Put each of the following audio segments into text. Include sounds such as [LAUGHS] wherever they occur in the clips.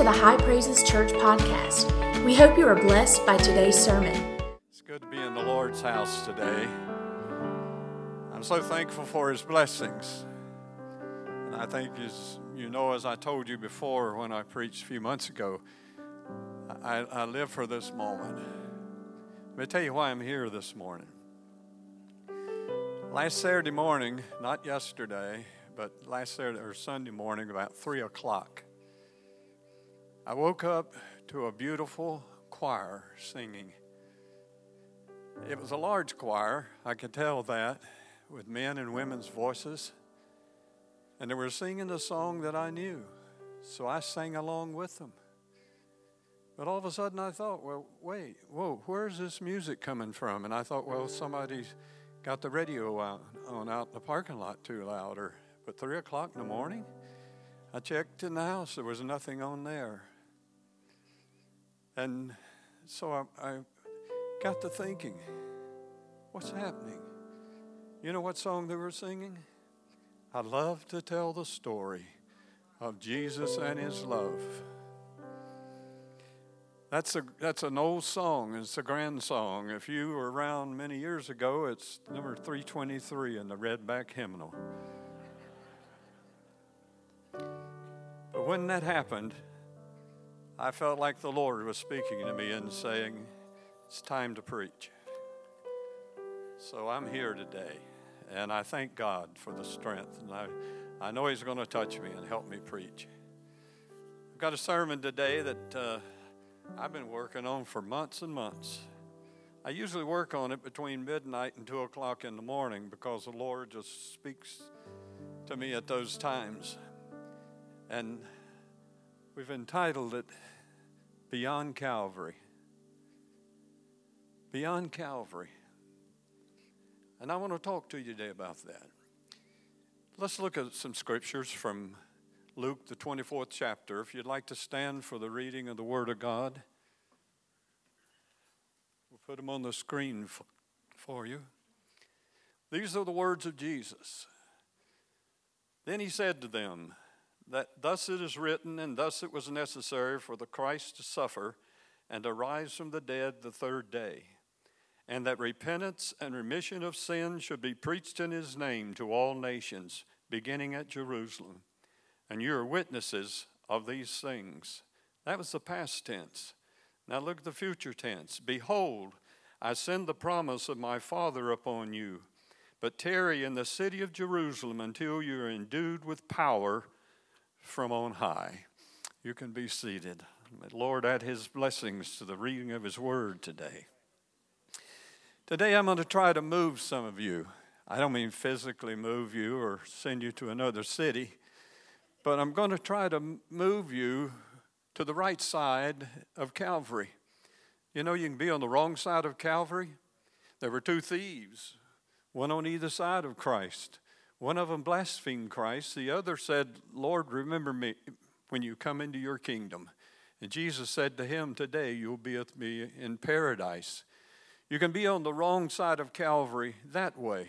to the High Praises Church podcast. We hope you are blessed by today's sermon. It's good to be in the Lord's house today. I'm so thankful for His blessings. And I think, as you know, as I told you before when I preached a few months ago, I, I live for this moment. Let me tell you why I'm here this morning. Last Saturday morning, not yesterday, but last Saturday or Sunday morning, about 3 o'clock, I woke up to a beautiful choir singing. It was a large choir, I could tell that, with men and women's voices. And they were singing a song that I knew, so I sang along with them. But all of a sudden I thought, well, wait, whoa, where's this music coming from? And I thought, well, somebody's got the radio out, on out in the parking lot too loud. Or, but 3 o'clock in the morning, I checked in the house, there was nothing on there. And so I, I got to thinking, what's happening? You know what song they were singing? I love to tell the story of Jesus and his love. That's, a, that's an old song. It's a grand song. If you were around many years ago, it's number 323 in the Redback Hymnal. But when that happened, I felt like the Lord was speaking to me and saying, It's time to preach. So I'm here today, and I thank God for the strength. And I, I know He's going to touch me and help me preach. I've got a sermon today that uh, I've been working on for months and months. I usually work on it between midnight and 2 o'clock in the morning because the Lord just speaks to me at those times. And we've entitled it Beyond Calvary. Beyond Calvary. And I want to talk to you today about that. Let's look at some scriptures from Luke, the 24th chapter. If you'd like to stand for the reading of the Word of God, we'll put them on the screen for you. These are the words of Jesus. Then he said to them, that thus it is written, and thus it was necessary for the Christ to suffer and to rise from the dead the third day, and that repentance and remission of sins should be preached in his name to all nations, beginning at Jerusalem. And you are witnesses of these things. That was the past tense. Now look at the future tense. Behold, I send the promise of my Father upon you, but tarry in the city of Jerusalem until you are endued with power from on high. You can be seated. Lord add his blessings to the reading of his word today. Today I'm going to try to move some of you. I don't mean physically move you or send you to another city, but I'm going to try to move you to the right side of Calvary. You know, you can be on the wrong side of Calvary. There were two thieves, one on either side of Christ. One of them blasphemed Christ. The other said, Lord, remember me when you come into your kingdom. And Jesus said to him, Today you'll be with me in paradise. You can be on the wrong side of Calvary that way,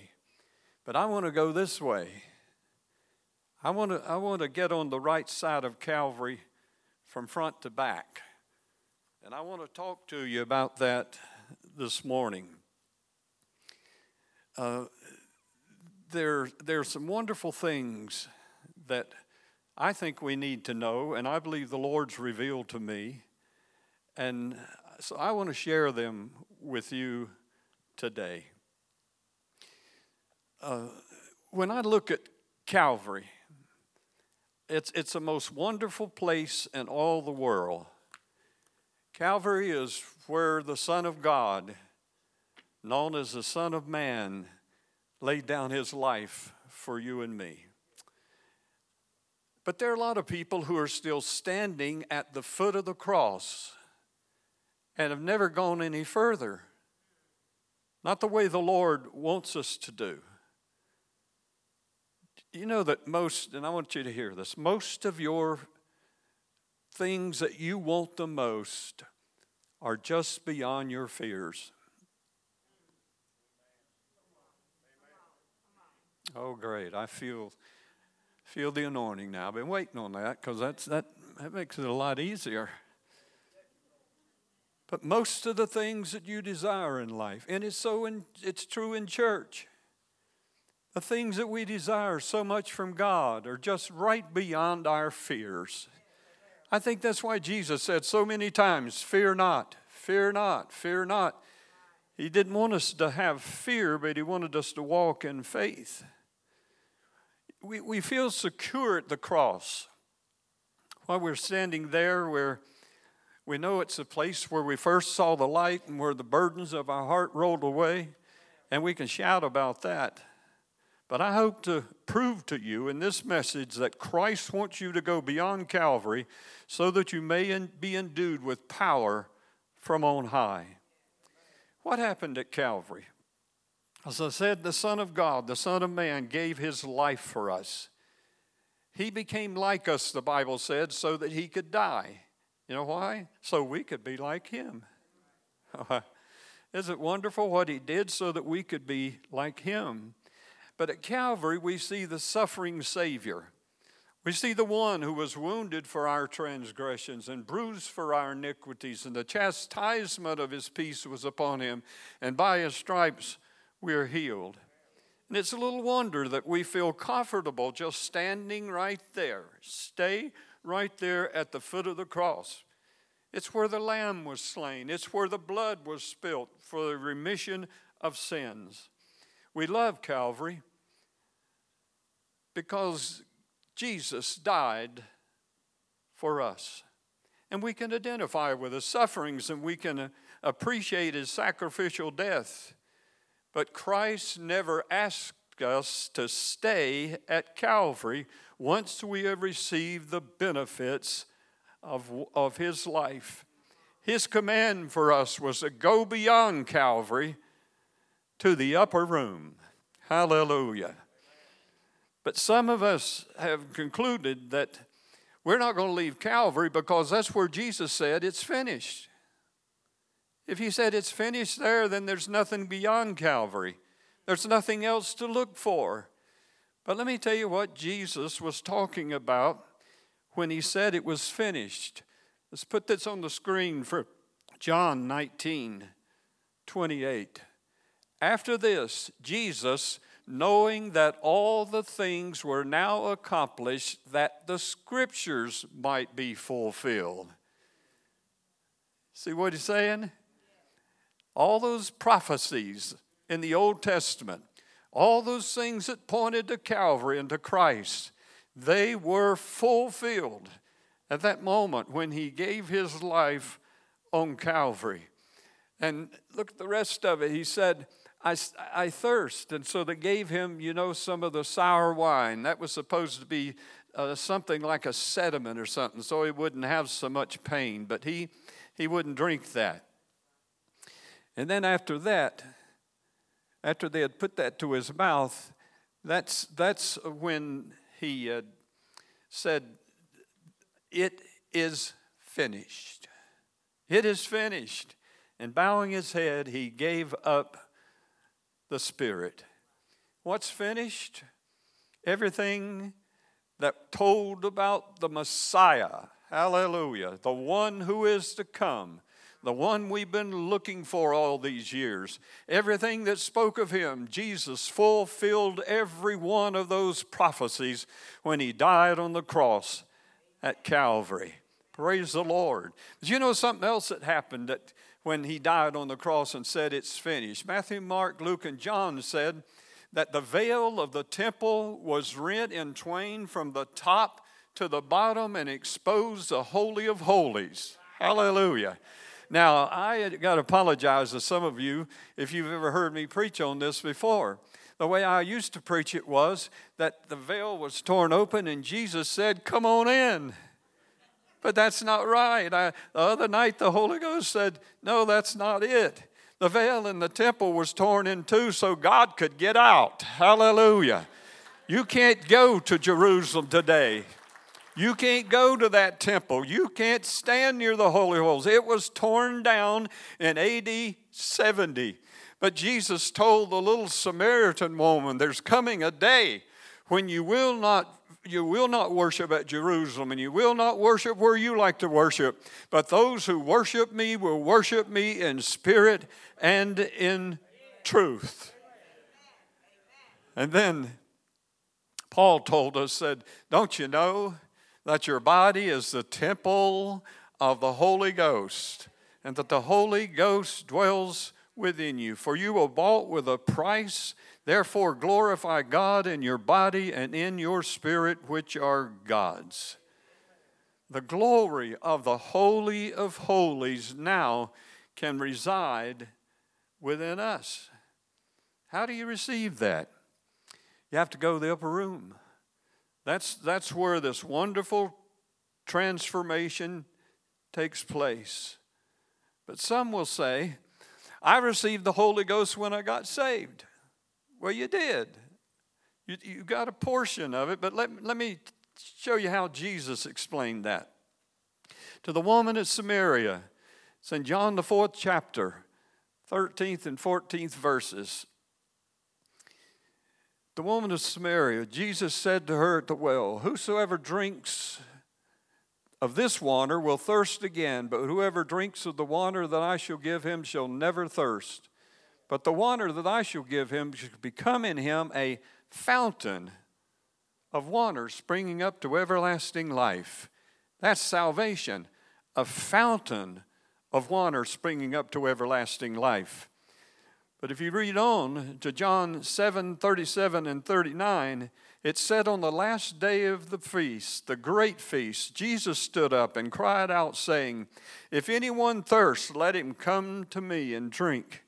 but I want to go this way. I want to, I want to get on the right side of Calvary from front to back. And I want to talk to you about that this morning. Uh, there, there are some wonderful things that I think we need to know, and I believe the Lord's revealed to me. And so I want to share them with you today. Uh, when I look at Calvary, it's, it's the most wonderful place in all the world. Calvary is where the Son of God, known as the Son of Man, laid down his life for you and me. But there are a lot of people who are still standing at the foot of the cross and have never gone any further. Not the way the Lord wants us to do. You know that most, and I want you to hear this, most of your things that you want the most are just beyond your fears. Oh, great. I feel feel the anointing now. I've been waiting on that because that's that That makes it a lot easier. But most of the things that you desire in life, and it's so in, it's true in church. The things that we desire so much from God are just right beyond our fears. I think that's why Jesus said so many times, Fear not, fear not, fear not. He didn't want us to have fear, but He wanted us to walk in faith. We, we feel secure at the cross. While we're standing there, we're we know it's a place where we first saw the light and where the burdens of our heart rolled away, and we can shout about that. But I hope to prove to you in this message that Christ wants you to go beyond Calvary so that you may be endued with power from on high. What happened at Calvary? As I said, the Son of God, the Son of Man, gave his life for us. He became like us, the Bible said, so that he could die. You know why? So we could be like him. [LAUGHS] Is it wonderful what he did so that we could be like him? But at Calvary, we see the suffering Savior. We see the one who was wounded for our transgressions and bruised for our iniquities, and the chastisement of his peace was upon him, and by his stripes we are healed. And it's a little wonder that we feel comfortable just standing right there. Stay right there at the foot of the cross. It's where the lamb was slain, it's where the blood was spilt for the remission of sins. We love Calvary because Jesus died for us. And we can identify with his sufferings and we can appreciate his sacrificial death. But Christ never asked us to stay at Calvary once we have received the benefits of, of his life. His command for us was to go beyond Calvary to the upper room. Hallelujah. But some of us have concluded that we're not going to leave Calvary because that's where Jesus said it's finished. If he said it's finished there, then there's nothing beyond Calvary. There's nothing else to look for. But let me tell you what Jesus was talking about when he said it was finished. Let's put this on the screen for John 19 28. After this, Jesus, knowing that all the things were now accomplished, that the scriptures might be fulfilled. See what he's saying? All those prophecies in the Old Testament all those things that pointed to Calvary and to Christ, they were fulfilled at that moment when he gave his life on Calvary. And look at the rest of it. He said, I, I thirst. And so they gave him, you know, some of the sour wine. That was supposed to be uh, something like a sediment or something, so he wouldn't have so much pain. But he, he wouldn't drink that. And then after that, after they had put that to his mouth, that's, that's when he uh, said, It is finished. It is finished. And bowing his head, he gave up the Spirit. What's finished? Everything that told about the Messiah, hallelujah, the one who is to come the one we've been looking for all these years. Everything that spoke of him, Jesus fulfilled every one of those prophecies when he died on the cross at Calvary. Praise the Lord. Did you know something else that happened that when he died on the cross and said it's finished? Matthew, Mark, Luke, and John said that the veil of the temple was rent in twain from the top to the bottom and exposed the Holy of Holies. Hallelujah. Now, I got to apologize to some of you if you've ever heard me preach on this before. The way I used to preach it was that the veil was torn open and Jesus said, Come on in. But that's not right. I, the other night, the Holy Ghost said, No, that's not it. The veil in the temple was torn in two so God could get out. Hallelujah. You can't go to Jerusalem today. You can't go to that temple. You can't stand near the holy holes. It was torn down in AD 70. But Jesus told the little Samaritan woman, There's coming a day when you will not you will not worship at Jerusalem, and you will not worship where you like to worship, but those who worship me will worship me in spirit and in truth. And then Paul told us, said, Don't you know that your body is the temple of the Holy Ghost, and that the Holy Ghost dwells within you? For you were bought with a price. Therefore, glorify God in your body and in your spirit, which are God's. The glory of the Holy of Holies now can reside within us. How do you receive that? You have to go to the upper room. That's, that's where this wonderful transformation takes place. But some will say, I received the Holy Ghost when I got saved. Well, you did. You, you got a portion of it, but let, let me show you how Jesus explained that. To the woman at Samaria, it's in John the fourth chapter, 13th and 14th verses. The woman of Samaria, Jesus said to her at the well, Whosoever drinks of this water will thirst again, but whoever drinks of the water that I shall give him shall never thirst. But the water that I shall give him shall become in him a fountain of water springing up to everlasting life. That's salvation, a fountain of water springing up to everlasting life. But if you read on to John 7 37 and 39, it said, On the last day of the feast, the great feast, Jesus stood up and cried out, saying, If anyone thirsts, let him come to me and drink.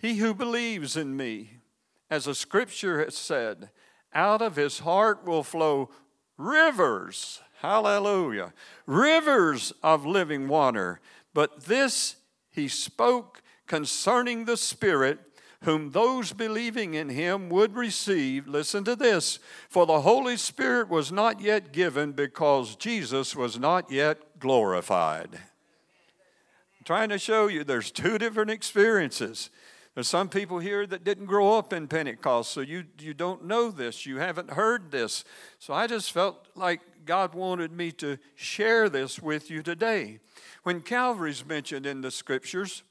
He who believes in me, as the scripture has said, out of his heart will flow rivers, hallelujah, rivers of living water. But this he spoke concerning the Spirit, whom those believing in him would receive. Listen to this for the Holy Spirit was not yet given because Jesus was not yet glorified. I'm trying to show you there's two different experiences. There's some people here that didn't grow up in Pentecost, so you, you don't know this. You haven't heard this. So I just felt like God wanted me to share this with you today. When Calvary's mentioned in the scriptures,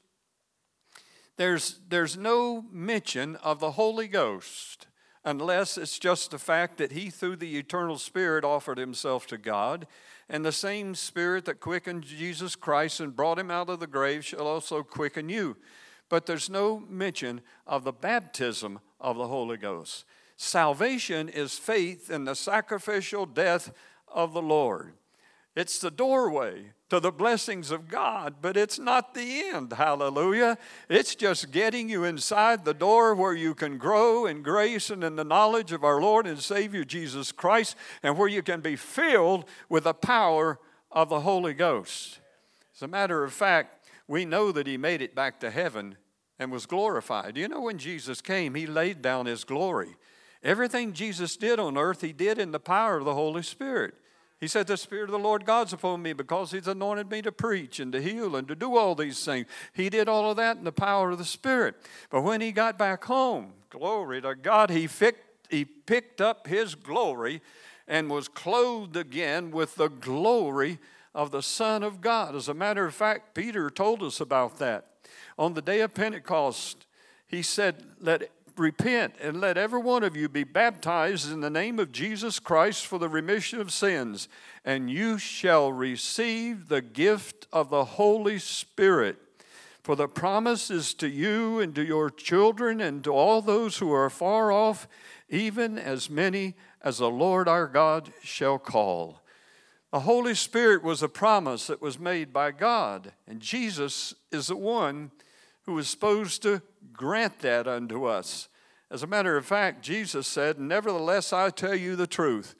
there's, there's no mention of the Holy Ghost unless it's just the fact that he, through the eternal Spirit, offered himself to God. And the same Spirit that quickened Jesus Christ and brought him out of the grave shall also quicken you. But there's no mention of the baptism of the Holy Ghost. Salvation is faith in the sacrificial death of the Lord. It's the doorway to the blessings of God, but it's not the end. Hallelujah. It's just getting you inside the door where you can grow in grace and in the knowledge of our Lord and Savior Jesus Christ, and where you can be filled with the power of the Holy Ghost. As a matter of fact, we know that He made it back to heaven and was glorified. Do you know, when Jesus came, He laid down His glory. Everything Jesus did on earth, He did in the power of the Holy Spirit. He said, The Spirit of the Lord God's upon me because He's anointed me to preach and to heal and to do all these things. He did all of that in the power of the Spirit. But when He got back home, glory to God, He, he picked up His glory and was clothed again with the glory of the Son of God. As a matter of fact, Peter told us about that. On the day of Pentecost, he said, Let repent and let every one of you be baptized in the name of Jesus Christ for the remission of sins, and you shall receive the gift of the Holy Spirit. For the promise is to you and to your children and to all those who are far off, even as many as the Lord our God shall call. The Holy Spirit was a promise that was made by God, and Jesus is the one who was supposed to grant that unto us. As a matter of fact, Jesus said, Nevertheless, I tell you the truth.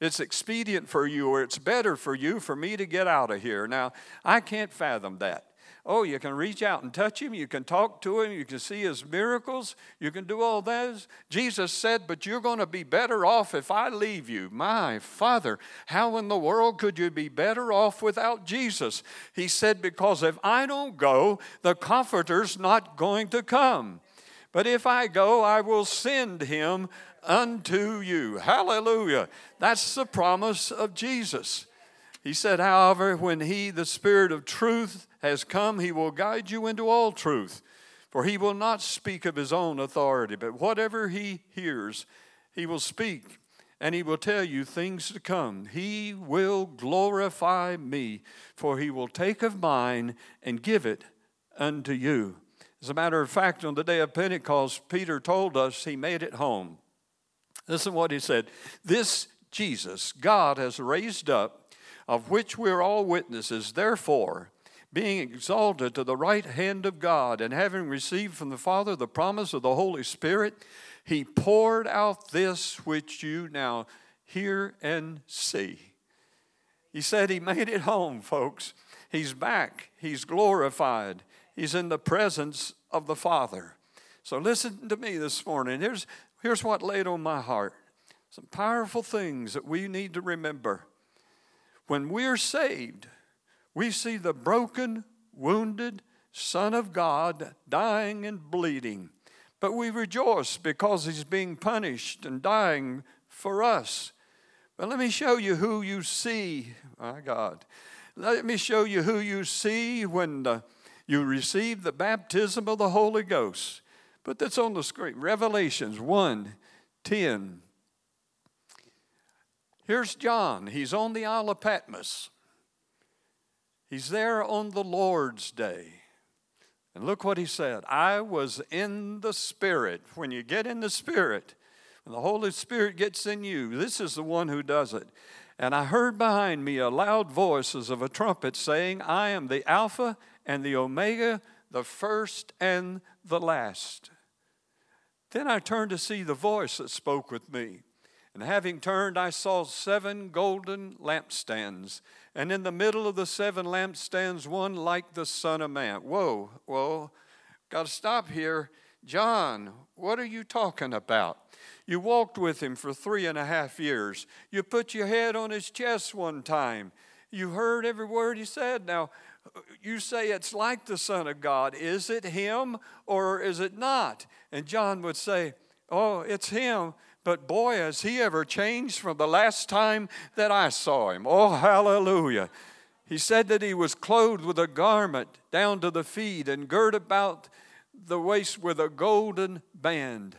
It's expedient for you, or it's better for you for me to get out of here. Now, I can't fathom that. Oh, you can reach out and touch him. You can talk to him. You can see his miracles. You can do all those. Jesus said, But you're going to be better off if I leave you. My Father, how in the world could you be better off without Jesus? He said, Because if I don't go, the Comforter's not going to come. But if I go, I will send him unto you. Hallelujah. That's the promise of Jesus. He said, however, when he, the Spirit of truth, has come, he will guide you into all truth. For he will not speak of his own authority, but whatever he hears, he will speak, and he will tell you things to come. He will glorify me, for he will take of mine and give it unto you. As a matter of fact, on the day of Pentecost, Peter told us he made it home. Listen what he said. This Jesus God has raised up, of which we're all witnesses. Therefore, being exalted to the right hand of God, and having received from the Father the promise of the Holy Spirit, he poured out this which you now hear and see. He said he [LAUGHS] made it home, folks. He's back, he's glorified, he's in the presence of the Father. So listen to me this morning. Here's, here's what laid on my heart some powerful things that we need to remember. When we're saved, we see the broken, wounded Son of God dying and bleeding. But we rejoice because he's being punished and dying for us. But let me show you who you see, my God. Let me show you who you see when the, you receive the baptism of the Holy Ghost. Put this on the screen Revelations 1 10. Here's John. He's on the Isle of Patmos. He's there on the Lord's day. And look what he said I was in the Spirit. When you get in the Spirit, when the Holy Spirit gets in you, this is the one who does it. And I heard behind me a loud voice as of a trumpet saying, I am the Alpha and the Omega, the first and the last. Then I turned to see the voice that spoke with me. And having turned, I saw seven golden lampstands, and in the middle of the seven lampstands, one like the Son of Man. Whoa, whoa, got to stop here. John, what are you talking about? You walked with him for three and a half years. You put your head on his chest one time. You heard every word he said. Now, you say it's like the Son of God. Is it him or is it not? And John would say, Oh, it's him. But boy, has he ever changed from the last time that I saw him. Oh, hallelujah. He said that he was clothed with a garment down to the feet and girt about the waist with a golden band.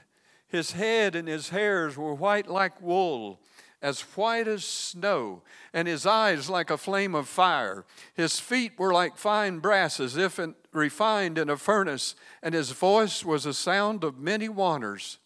His head and his hairs were white like wool, as white as snow, and his eyes like a flame of fire. His feet were like fine brass, as if refined in a furnace, and his voice was a sound of many waters.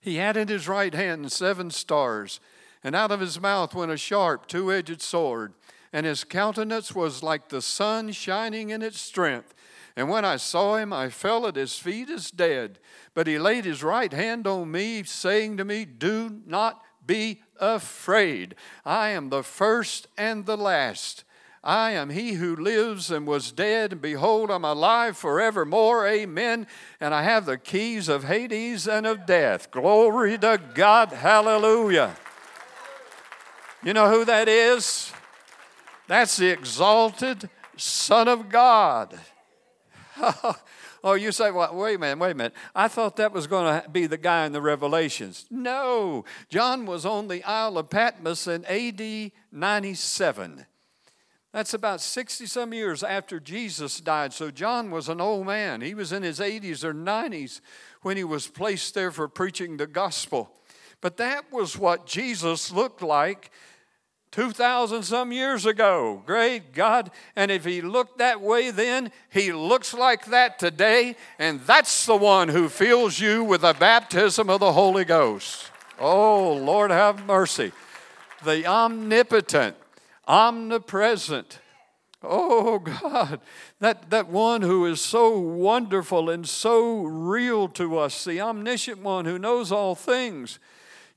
He had in his right hand seven stars, and out of his mouth went a sharp, two edged sword, and his countenance was like the sun shining in its strength. And when I saw him, I fell at his feet as dead. But he laid his right hand on me, saying to me, Do not be afraid. I am the first and the last. I am he who lives and was dead, and behold, I'm alive forevermore. Amen. And I have the keys of Hades and of death. Glory to God. Hallelujah. You know who that is? That's the exalted Son of God. [LAUGHS] oh, you say, well, wait a minute, wait a minute. I thought that was going to be the guy in the Revelations. No, John was on the Isle of Patmos in AD 97. That's about 60 some years after Jesus died. So John was an old man. He was in his 80s or 90s when he was placed there for preaching the gospel. But that was what Jesus looked like 2,000 some years ago. Great God. And if he looked that way then, he looks like that today. And that's the one who fills you with the baptism of the Holy Ghost. Oh, Lord, have mercy. The omnipotent omnipresent. Oh God, that, that one who is so wonderful and so real to us, the omniscient one who knows all things.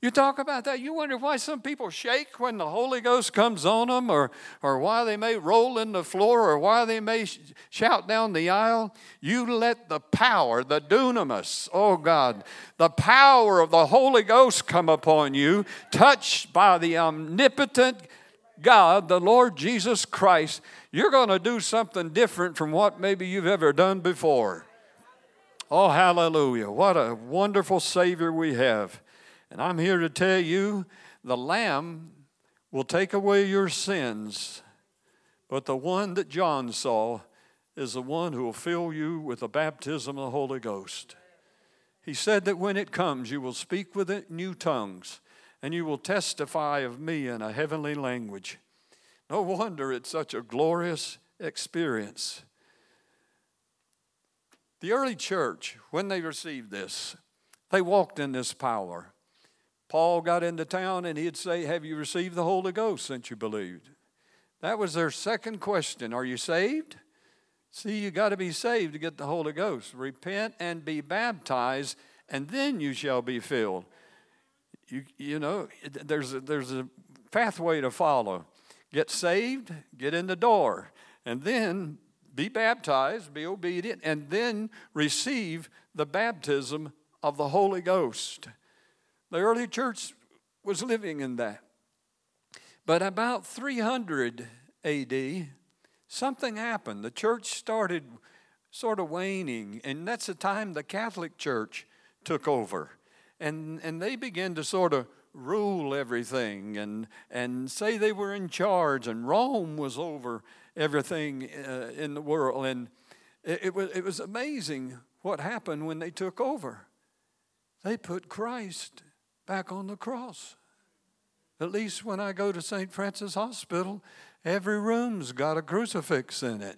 You talk about that, you wonder why some people shake when the Holy Ghost comes on them, or, or why they may roll in the floor, or why they may sh- shout down the aisle. You let the power, the dunamis, oh God, the power of the Holy Ghost come upon you, touched by the omnipotent God, the Lord Jesus Christ, you're going to do something different from what maybe you've ever done before. Oh, hallelujah. What a wonderful Savior we have. And I'm here to tell you the Lamb will take away your sins, but the one that John saw is the one who will fill you with the baptism of the Holy Ghost. He said that when it comes, you will speak with it new tongues, and you will testify of me in a heavenly language. No wonder it's such a glorious experience. The early church, when they received this, they walked in this power. Paul got into town and he'd say, Have you received the Holy Ghost since you believed? That was their second question Are you saved? See, you got to be saved to get the Holy Ghost. Repent and be baptized, and then you shall be filled. You, you know, there's a, there's a pathway to follow. Get saved, get in the door, and then be baptized, be obedient, and then receive the baptism of the Holy Ghost. The early church was living in that. But about 300 AD, something happened. The church started sort of waning, and that's the time the Catholic Church took over. And, and they began to sort of rule everything and, and say they were in charge, and Rome was over everything uh, in the world. And it, it, was, it was amazing what happened when they took over. They put Christ back on the cross. At least when I go to St. Francis Hospital, Every room's got a crucifix in it.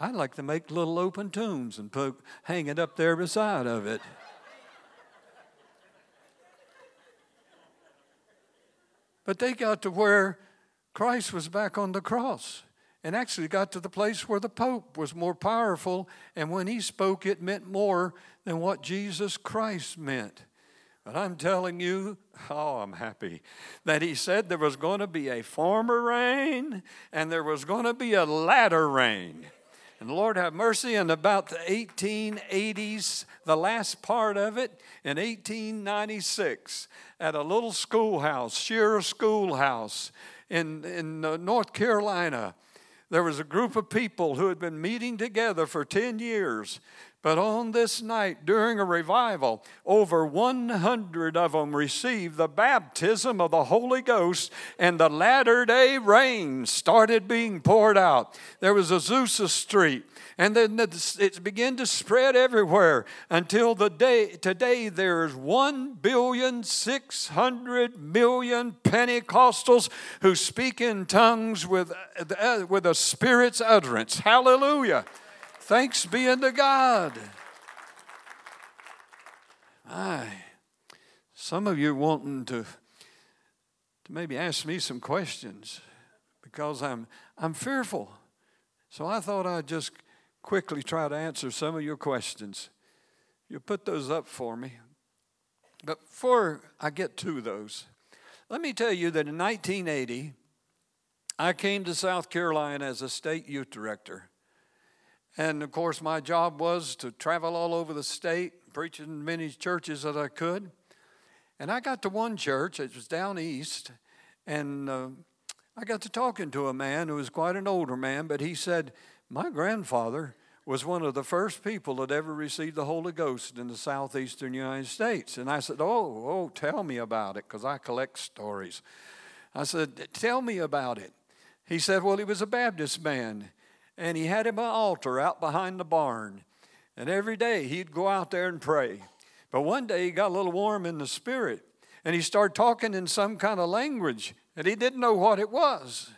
I'd like to make little open tombs and put, hang it up there beside of it. But they got to where Christ was back on the cross and actually got to the place where the Pope was more powerful, and when he spoke, it meant more than what Jesus Christ meant. But I'm telling you, oh, I'm happy that he said there was going to be a former rain and there was going to be a latter rain. And Lord have mercy, in about the 1880s, the last part of it, in 1896, at a little schoolhouse, Shearer Schoolhouse in, in uh, North Carolina, there was a group of people who had been meeting together for 10 years but on this night, during a revival, over 100 of them received the baptism of the Holy Ghost, and the latter day rain started being poured out. There was Azusa Street, and then it began to spread everywhere until the day today there's 1 billion 600 million Pentecostals who speak in tongues with, uh, with a Spirit's utterance. Hallelujah. Thanks be unto God. Aye. Some of you wanting to, to maybe ask me some questions because I'm, I'm fearful. So I thought I'd just quickly try to answer some of your questions. You put those up for me. But before I get to those, let me tell you that in 1980, I came to South Carolina as a state youth director. And of course, my job was to travel all over the state, preaching in many churches that I could. And I got to one church, it was down east, and uh, I got to talking to a man who was quite an older man, but he said, My grandfather was one of the first people that ever received the Holy Ghost in the southeastern United States. And I said, Oh, oh, tell me about it, because I collect stories. I said, Tell me about it. He said, Well, he was a Baptist man and he had him an altar out behind the barn. And every day he'd go out there and pray. But one day he got a little warm in the spirit and he started talking in some kind of language and he didn't know what it was.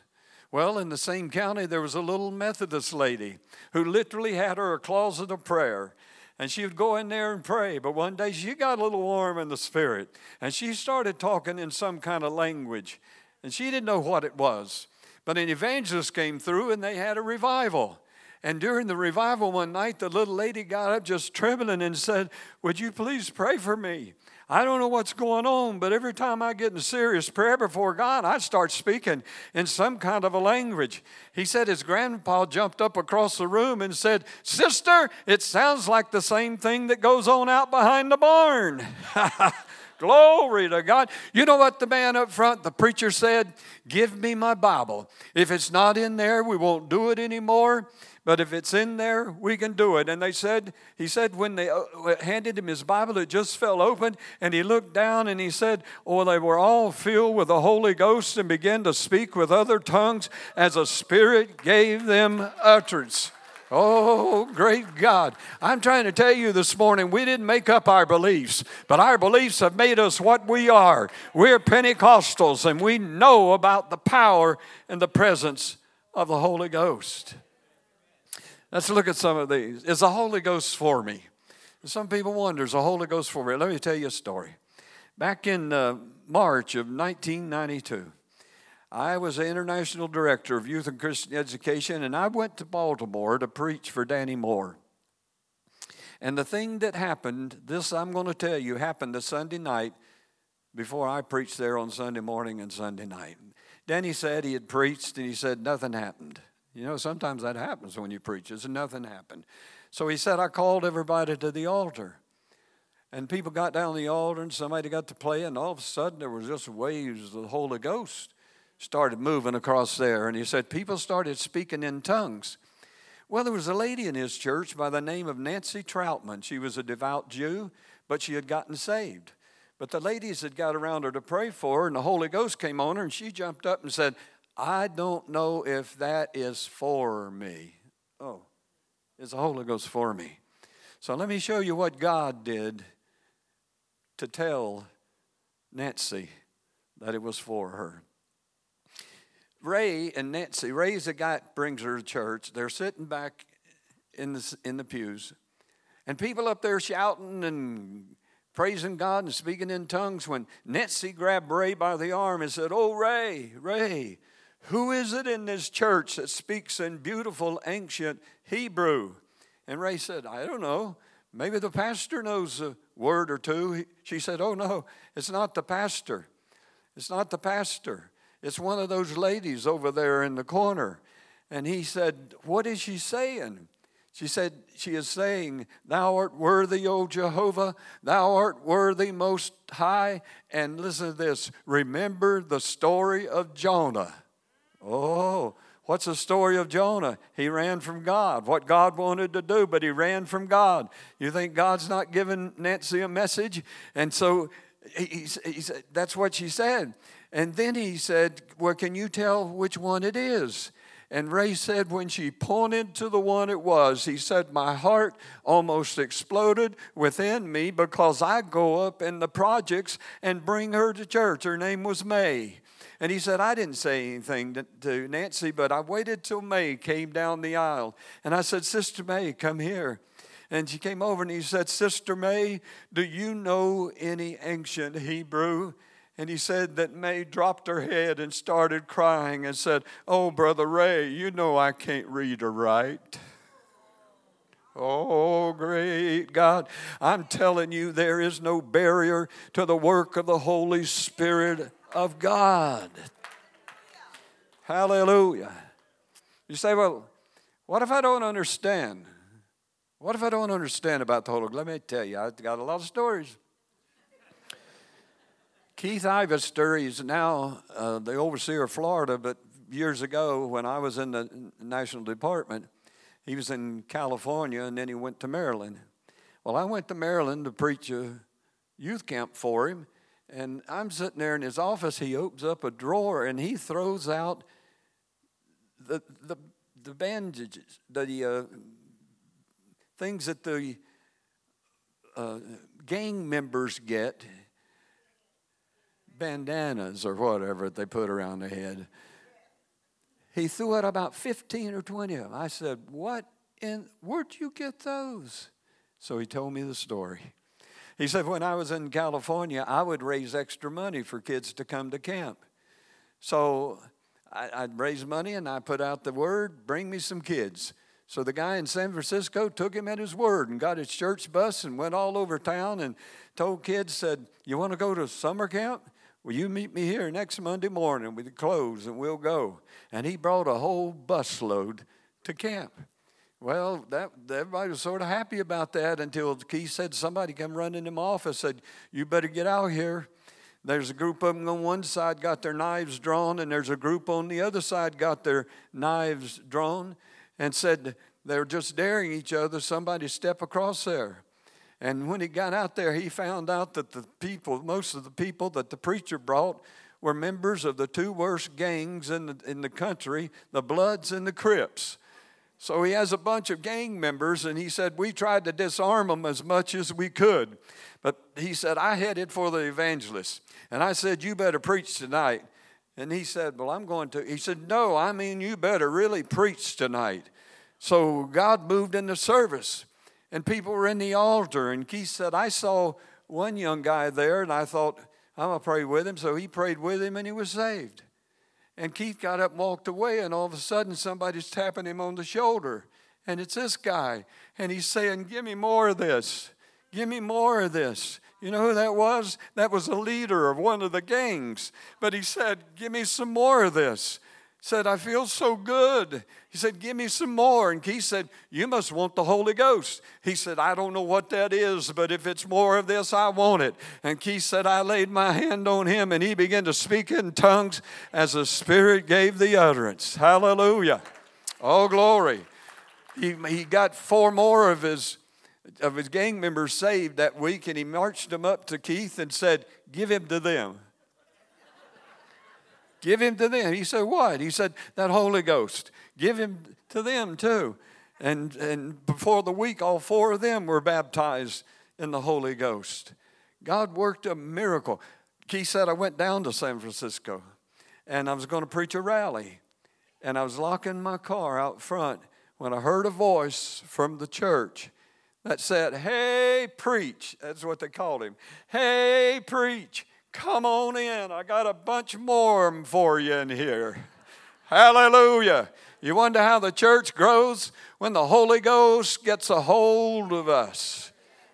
Well, in the same county, there was a little Methodist lady who literally had her a closet of prayer. And she would go in there and pray. But one day she got a little warm in the spirit and she started talking in some kind of language. And she didn't know what it was. But an evangelist came through and they had a revival. And during the revival one night, the little lady got up just trembling and said, Would you please pray for me? I don't know what's going on, but every time I get in serious prayer before God, I start speaking in some kind of a language. He said his grandpa jumped up across the room and said, Sister, it sounds like the same thing that goes on out behind the barn. [LAUGHS] Glory to God. You know what the man up front, the preacher said? Give me my Bible. If it's not in there, we won't do it anymore. but if it's in there, we can do it. And they said, he said, when they uh, handed him his Bible, it just fell open, and he looked down and he said, Oh, they were all filled with the Holy Ghost and began to speak with other tongues as a Spirit gave them utterance. Oh, great God. I'm trying to tell you this morning, we didn't make up our beliefs, but our beliefs have made us what we are. We're Pentecostals, and we know about the power and the presence of the Holy Ghost. Let's look at some of these. Is the Holy Ghost for me? Some people wonder, is the Holy Ghost for me? Let me tell you a story. Back in uh, March of 1992, I was the international director of youth and Christian education, and I went to Baltimore to preach for Danny Moore. And the thing that happened, this I'm going to tell you, happened a Sunday night before I preached there on Sunday morning and Sunday night. Danny said he had preached, and he said nothing happened. You know, sometimes that happens when you preach, and nothing happened. So he said, I called everybody to the altar. And people got down the altar, and somebody got to play, and all of a sudden there was just waves of the Holy Ghost started moving across there. And he said, people started speaking in tongues. Well, there was a lady in his church by the name of Nancy Troutman. She was a devout Jew, but she had gotten saved. But the ladies had got around her to pray for her, and the Holy Ghost came on her, and she jumped up and said, I don't know if that is for me. Oh, is the Holy Ghost for me? So let me show you what God did to tell Nancy that it was for her. Ray and Nancy, Ray's the guy that brings her to church. They're sitting back in the, in the pews, and people up there shouting and praising God and speaking in tongues when Nancy grabbed Ray by the arm and said, Oh, Ray, Ray, who is it in this church that speaks in beautiful ancient Hebrew? And Ray said, I don't know. Maybe the pastor knows a word or two. She said, Oh, no, it's not the pastor. It's not the pastor. It's one of those ladies over there in the corner. And he said, What is she saying? She said, She is saying, Thou art worthy, O Jehovah, thou art worthy, most high. And listen to this remember the story of Jonah. Oh, what's the story of Jonah? He ran from God, what God wanted to do, but he ran from God. You think God's not giving Nancy a message? And so he, he, he said, that's what she said. And then he said, Well, can you tell which one it is? And Ray said, when she pointed to the one it was, he said, My heart almost exploded within me because I go up in the projects and bring her to church. Her name was May. And he said, I didn't say anything to, Nancy, but I waited till May came down the aisle. And I said, Sister May, come here. And she came over and he said, Sister May, do you know any ancient Hebrew? And he said that May dropped her head and started crying and said, Oh, Brother Ray, you know I can't read or write. Oh, great God. I'm telling you, there is no barrier to the work of the Holy Spirit of God. Hallelujah. You say, well, what if I don't understand? What if I don't understand about the Holy Ghost? Let me tell you, I've got a lot of stories. Keith Ivester, he's now uh, the overseer of Florida, but years ago when I was in the National Department, he was in California and then he went to Maryland. Well, I went to Maryland to preach a youth camp for him, and I'm sitting there in his office. He opens up a drawer and he throws out the, the, the bandages, the uh, things that the uh, gang members get bandanas or whatever they put around their head. He threw out about 15 or 20 of them. I said, What in, where'd you get those? So he told me the story. He said, When I was in California, I would raise extra money for kids to come to camp. So I, would raise money and I put out the word, bring me some kids. So the guy in San Francisco took him at his word and got his church bus and went all over town and told kids, said, You want to go to summer camp? Will you meet me here next Monday morning with the clothes and we'll go? And he brought a whole busload to camp. Well, that, everybody was sort of happy about that until Keith said somebody come running in my office said, "You better get out here." There's a group of them on one side got their knives drawn, and there's a group on the other side got their knives drawn, and said they were just daring each other, somebody step across there. And when he got out there, he found out that the people, most of the people that the preacher brought, were members of the two worst gangs in the, in the country the Bloods and the Crips. So he has a bunch of gang members, and he said, We tried to disarm them as much as we could. But he said, I headed for the evangelist. And I said, You better preach tonight. And he said, Well, I'm going to. He said, No, I mean, you better really preach tonight. So God moved in the service, and people were in the altar. And Keith said, I saw one young guy there, and I thought, I'm going to pray with him. So he prayed with him, and he was saved. And Keith got up and walked away, and all of a sudden, somebody's tapping him on the shoulder. And it's this guy. And he's saying, Give me more of this. Give me more of this. You know who that was? That was a leader of one of the gangs. But he said, Give me some more of this. Said, I feel so good. He said, Give me some more. And Keith said, You must want the Holy Ghost. He said, I don't know what that is, but if it's more of this, I want it. And Keith said, I laid my hand on him, and he began to speak in tongues as the Spirit gave the utterance. Hallelujah. Oh, glory. He, he got four more of his of his gang members saved that week, and he marched them up to Keith and said, Give him to them. Give him to them. He said, What? He said, That Holy Ghost. Give him to them too. And, and before the week, all four of them were baptized in the Holy Ghost. God worked a miracle. He said, I went down to San Francisco and I was going to preach a rally. And I was locking my car out front when I heard a voice from the church that said, Hey, preach. That's what they called him. Hey, preach. Come on in. I got a bunch more for you in here. Hallelujah. You wonder how the church grows? When the Holy Ghost gets a hold of us.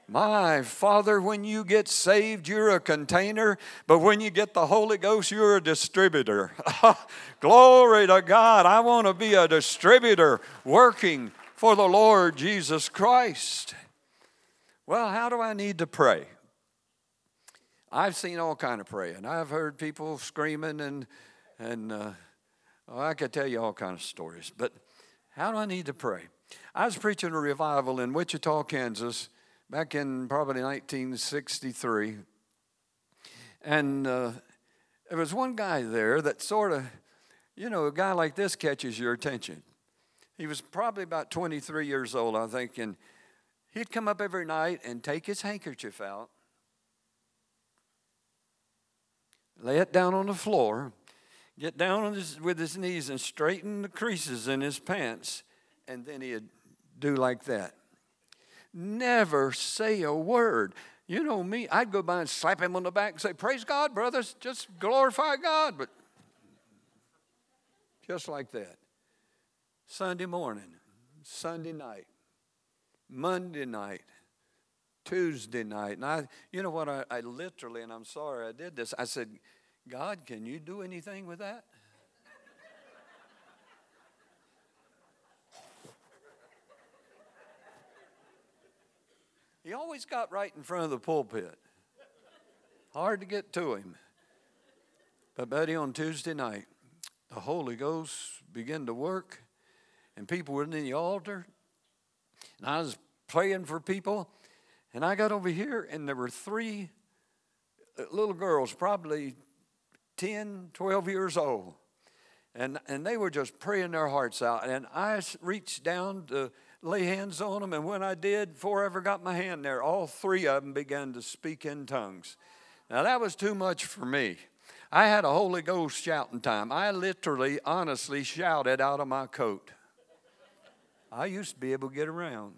My Father, when you get saved, you're a container, but when you get the Holy Ghost, you're a distributor. [LAUGHS] Glory to God. I want to be a distributor working for the Lord Jesus Christ. Well, how do I need to pray? I've seen all kind of praying. I've heard people screaming and and uh, well, I could tell you all kind of stories. But how do I need to pray? I was preaching a revival in Wichita, Kansas, back in probably 1963, and uh, there was one guy there that sort of, you know, a guy like this catches your attention. He was probably about 23 years old, I think, and he'd come up every night and take his handkerchief out, lay it down on the floor, get down his, with his knees and straighten the creases in his pants, and then he'd do like that. Never say a word. You know me, I'd go by and slap him on the back and say, Praise God, brothers, just glorify God. But just like that. Sunday morning, Sunday night, Monday night, Tuesday night. And I, you know what, I, I literally, and I'm sorry I did this, I said, God, can you do anything with that? he always got right in front of the pulpit. Hard to get to him. But, buddy, on Tuesday night, the Holy Ghost began to work and people were in the altar, and I was praying for people, and I got over here, and there were three uh, little girls, probably 10, 12 years old. And, and they were just praying their hearts out. And I reached down to lay hands on them. And when I did, before I ever got my hand there, all three of them began to speak in tongues. Now, that was too much for me. I had a Holy Ghost shouting time. I literally, honestly shouted out of my coat. I used to be able to get around.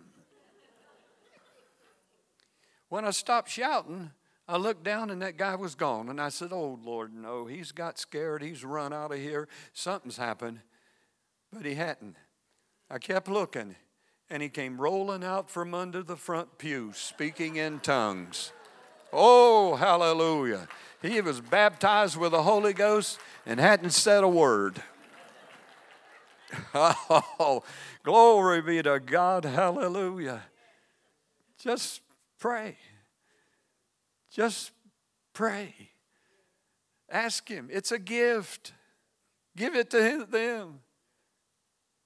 When I stopped shouting, I looked down and that guy was gone. And I said, Oh, Lord, no. He's got scared. He's run out of here. Something's happened. But he hadn't. I kept looking, and he came rolling out from under the front pew, speaking in tongues. Oh, hallelujah. He was baptized with the Holy Ghost and hadn't said a word. [LAUGHS] Oh, glory be to God. Hallelujah. Just pray. Just pray. Ask Him. It's a gift. Give it to them.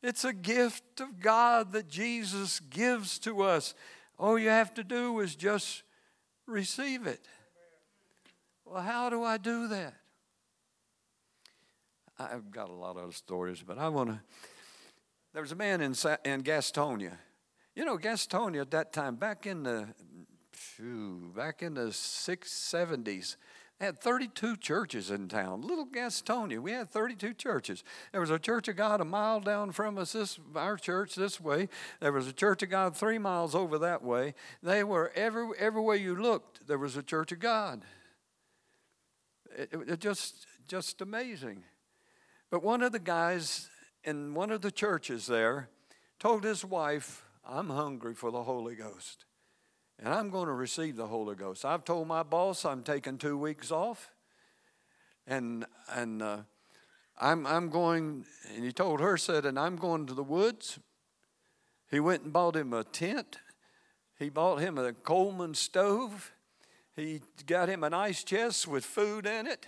It's a gift of God that Jesus gives to us. All you have to do is just receive it. Well, how do I do that? I've got a lot of stories, but I want to. There was a man in, in Gastonia. You know, Gastonia at that time, back in the, back in the 670s, had 32 churches in town. Little Gastonia, we had 32 churches. There was a Church of God a mile down from us, this our church this way. There was a Church of God three miles over that way. They were every everywhere you looked, there was a Church of God. It, it, it just just amazing. But one of the guys in one of the churches there told his wife, "I'm hungry for the Holy Ghost." And I'm going to receive the Holy Ghost. I've told my boss I'm taking two weeks off, and and uh, I'm I'm going. And he told her said, and I'm going to the woods. He went and bought him a tent. He bought him a Coleman stove. He got him an ice chest with food in it.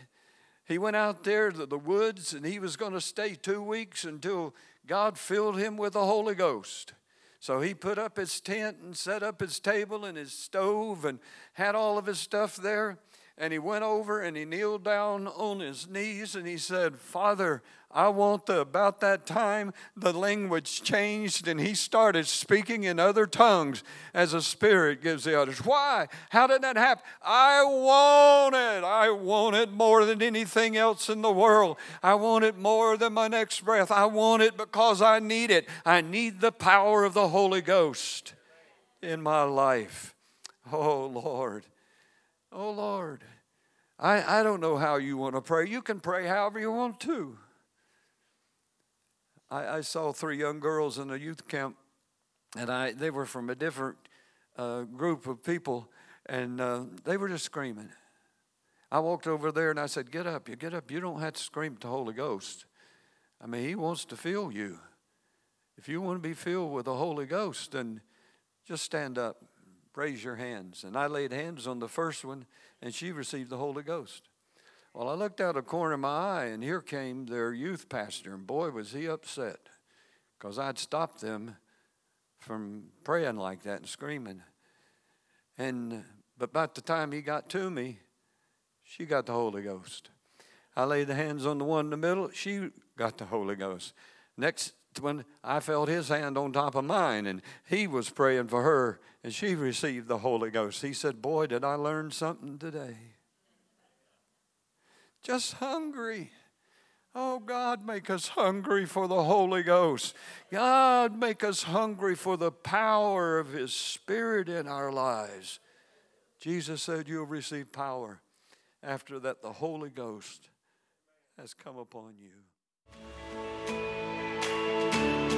He went out there to the woods and he was going to stay two weeks until God filled him with the Holy Ghost. So he put up his tent and set up his table and his stove and had all of his stuff there. And he went over and he kneeled down on his knees and he said, Father, I want the, about that time, the language changed and he started speaking in other tongues as a Spirit gives the others. Why? How did that happen? I want it. I want it more than anything else in the world. I want it more than my next breath. I want it because I need it. I need the power of the Holy Ghost in my life. Oh, Lord. Oh, Lord. I, I don't know how you want to pray. You can pray however you want to. I, I saw three young girls in a youth camp, and I they were from a different uh, group of people, and uh, they were just screaming. I walked over there and I said, "Get up! You get up! You don't have to scream at the Holy Ghost. I mean, He wants to fill you. If you want to be filled with the Holy Ghost, then just stand up, raise your hands." And I laid hands on the first one, and she received the Holy Ghost. Well, I looked out a corner of my eye, and here came their youth pastor, and boy, was he upset because I'd stopped them from praying like that and screaming. And but by the time he got to me, she got the Holy Ghost. I laid the hands on the one in the middle, she got the Holy Ghost. Next when I felt his hand on top of mine, and he was praying for her, and she received the Holy Ghost. He said, Boy, did I learn something today just hungry. Oh, God, make us hungry for the Holy Ghost. God, make us hungry for the power of His Spirit in our lives. Jesus said, You'll receive power after that the Holy Ghost has come upon you.